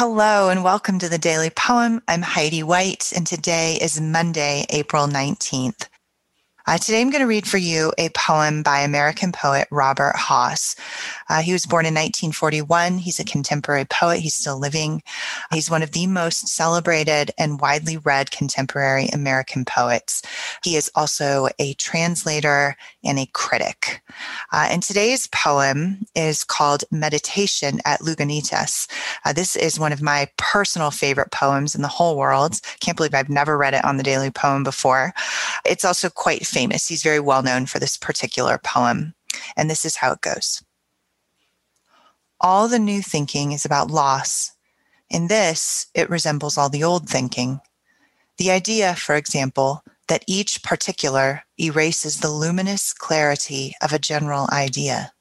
Hello and welcome to the Daily Poem. I'm Heidi White, and today is Monday, April 19th. Uh, today I'm going to read for you a poem by American poet Robert Hass. Uh, he was born in 1941. He's a contemporary poet. He's still living. He's one of the most celebrated and widely read contemporary American poets. He is also a translator and a critic. Uh, and today's poem is called Meditation at Lagunitas. Uh, this is one of my personal favorite poems in the whole world. Can't believe I've never read it on the Daily Poem before. It's also quite famous. He's very well known for this particular poem. And this is how it goes. All the new thinking is about loss. In this, it resembles all the old thinking. The idea, for example, that each particular erases the luminous clarity of a general idea.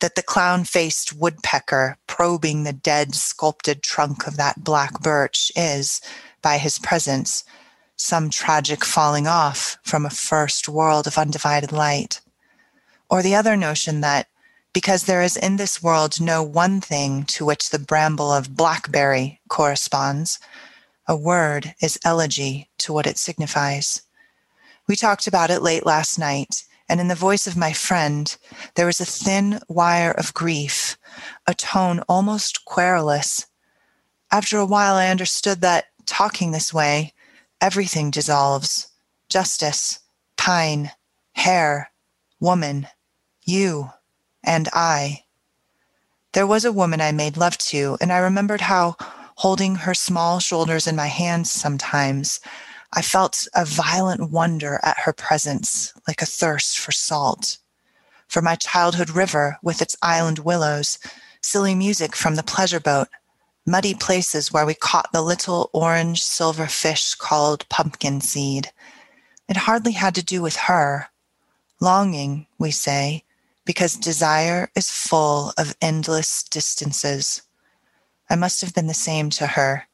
That the clown faced woodpecker probing the dead sculpted trunk of that black birch is, by his presence, some tragic falling off from a first world of undivided light. Or the other notion that because there is in this world no one thing to which the bramble of blackberry corresponds, a word is elegy to what it signifies. We talked about it late last night, and in the voice of my friend, there was a thin wire of grief, a tone almost querulous. After a while, I understood that talking this way Everything dissolves justice, pine, hair, woman, you, and I. There was a woman I made love to, and I remembered how, holding her small shoulders in my hands sometimes, I felt a violent wonder at her presence, like a thirst for salt. For my childhood river with its island willows, silly music from the pleasure boat, muddy places where we caught the little orange silver fish called pumpkin seed. It hardly had to do with her. Longing, we say, because desire is full of endless distances. I must have been the same to her.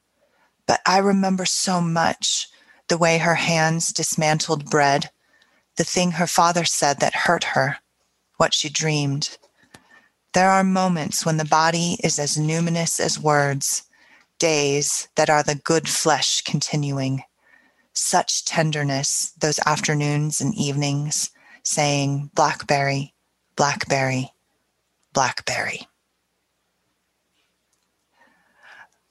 But I remember so much the way her hands dismantled bread, the thing her father said that hurt her, what she dreamed. There are moments when the body is as numinous as words, days that are the good flesh continuing. Such tenderness, those afternoons and evenings, saying, Blackberry, Blackberry, Blackberry.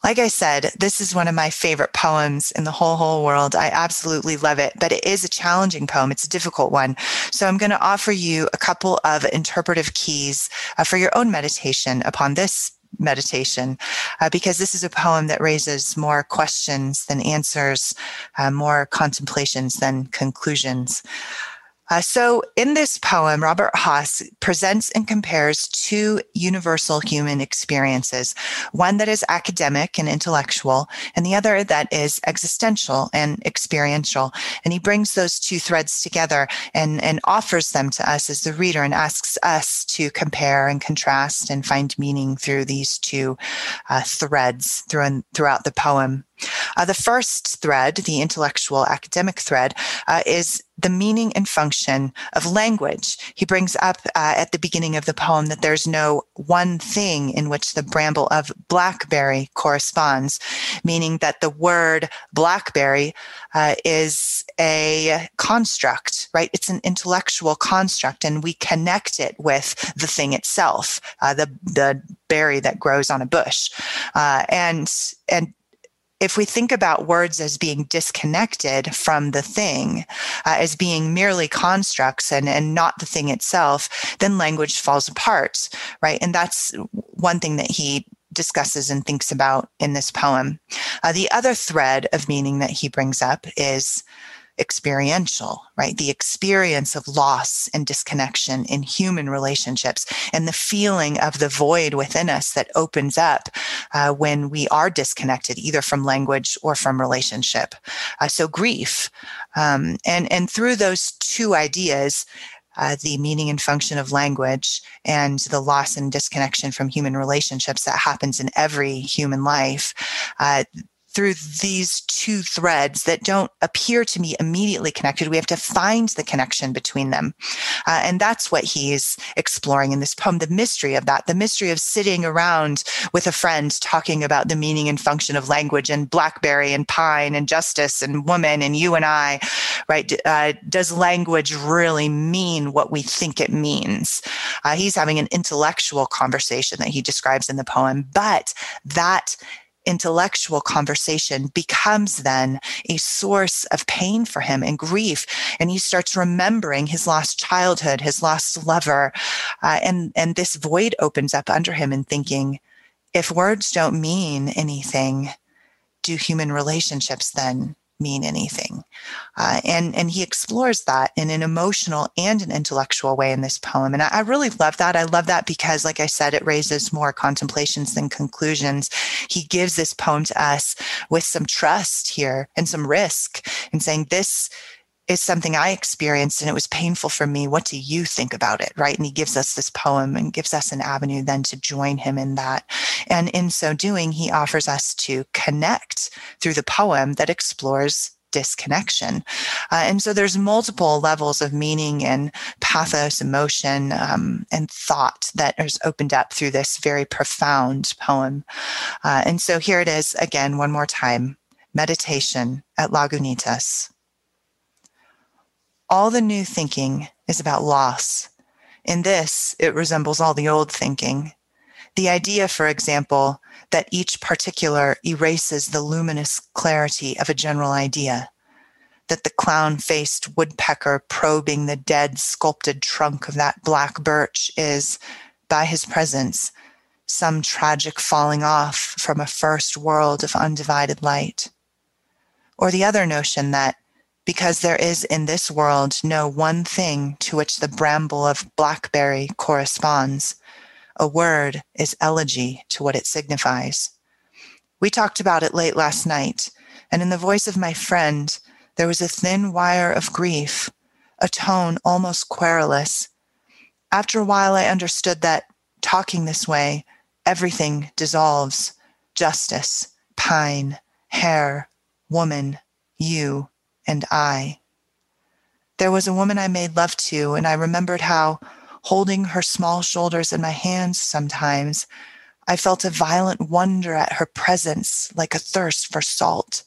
Like I said, this is one of my favorite poems in the whole, whole world. I absolutely love it, but it is a challenging poem. It's a difficult one. So I'm going to offer you a couple of interpretive keys uh, for your own meditation upon this meditation uh, because this is a poem that raises more questions than answers, uh, more contemplations than conclusions. Uh, so, in this poem, Robert Hass presents and compares two universal human experiences one that is academic and intellectual, and the other that is existential and experiential. And he brings those two threads together and, and offers them to us as the reader and asks us to compare and contrast and find meaning through these two uh, threads through, throughout the poem. Uh, the first thread, the intellectual academic thread, uh, is the meaning and function of language. He brings up uh, at the beginning of the poem that there's no one thing in which the bramble of blackberry corresponds, meaning that the word blackberry uh, is a construct, right? It's an intellectual construct, and we connect it with the thing itself, uh, the the berry that grows on a bush, uh, and and if we think about words as being disconnected from the thing, uh, as being merely constructs and, and not the thing itself, then language falls apart, right? And that's one thing that he discusses and thinks about in this poem. Uh, the other thread of meaning that he brings up is experiential, right? The experience of loss and disconnection in human relationships and the feeling of the void within us that opens up uh, when we are disconnected, either from language or from relationship. Uh, so grief. Um, and, and through those two ideas, uh, the meaning and function of language and the loss and disconnection from human relationships that happens in every human life. Uh, through these two threads that don't appear to me immediately connected. We have to find the connection between them. Uh, and that's what he's exploring in this poem the mystery of that, the mystery of sitting around with a friend talking about the meaning and function of language and blackberry and pine and justice and woman and you and I, right? Uh, does language really mean what we think it means? Uh, he's having an intellectual conversation that he describes in the poem, but that intellectual conversation becomes then a source of pain for him and grief. And he starts remembering his lost childhood his lost lover uh, and and this void opens up under him and thinking if words don't mean anything do human relationships then mean anything. Uh, and, and he explores that in an emotional and an intellectual way in this poem. And I, I really love that. I love that because, like I said, it raises more contemplations than conclusions. He gives this poem to us with some trust here and some risk in saying, This is something I experienced and it was painful for me. What do you think about it? Right. And he gives us this poem and gives us an avenue then to join him in that. And in so doing, he offers us to connect through the poem that explores disconnection. Uh, and so there's multiple levels of meaning and pathos, emotion, um, and thought that is opened up through this very profound poem. Uh, and so here it is again, one more time meditation at Lagunitas. All the new thinking is about loss. In this, it resembles all the old thinking. The idea, for example, that each particular erases the luminous clarity of a general idea, that the clown faced woodpecker probing the dead sculpted trunk of that black birch is, by his presence, some tragic falling off from a first world of undivided light. Or the other notion that because there is in this world no one thing to which the bramble of blackberry corresponds. A word is elegy to what it signifies. We talked about it late last night, and in the voice of my friend, there was a thin wire of grief, a tone almost querulous. After a while, I understood that, talking this way, everything dissolves justice, pine, hair, woman, you and I. There was a woman I made love to, and I remembered how, holding her small shoulders in my hands sometimes, I felt a violent wonder at her presence, like a thirst for salt,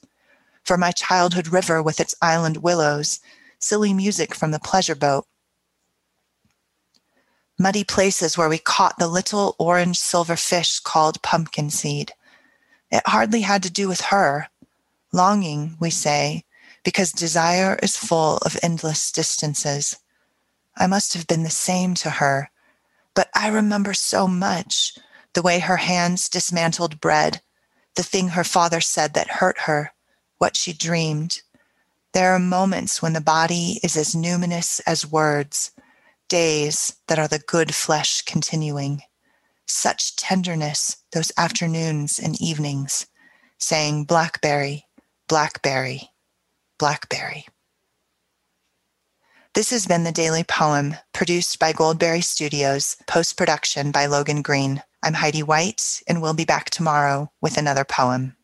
for my childhood river with its island willows, silly music from the pleasure boat, muddy places where we caught the little orange silver fish called pumpkin seed. It hardly had to do with her. Longing, we say, because desire is full of endless distances. I must have been the same to her, but I remember so much the way her hands dismantled bread, the thing her father said that hurt her, what she dreamed. There are moments when the body is as numinous as words, days that are the good flesh continuing. Such tenderness those afternoons and evenings, saying, Blackberry, Blackberry. Blackberry. This has been the Daily Poem, produced by Goldberry Studios, post production by Logan Green. I'm Heidi White, and we'll be back tomorrow with another poem.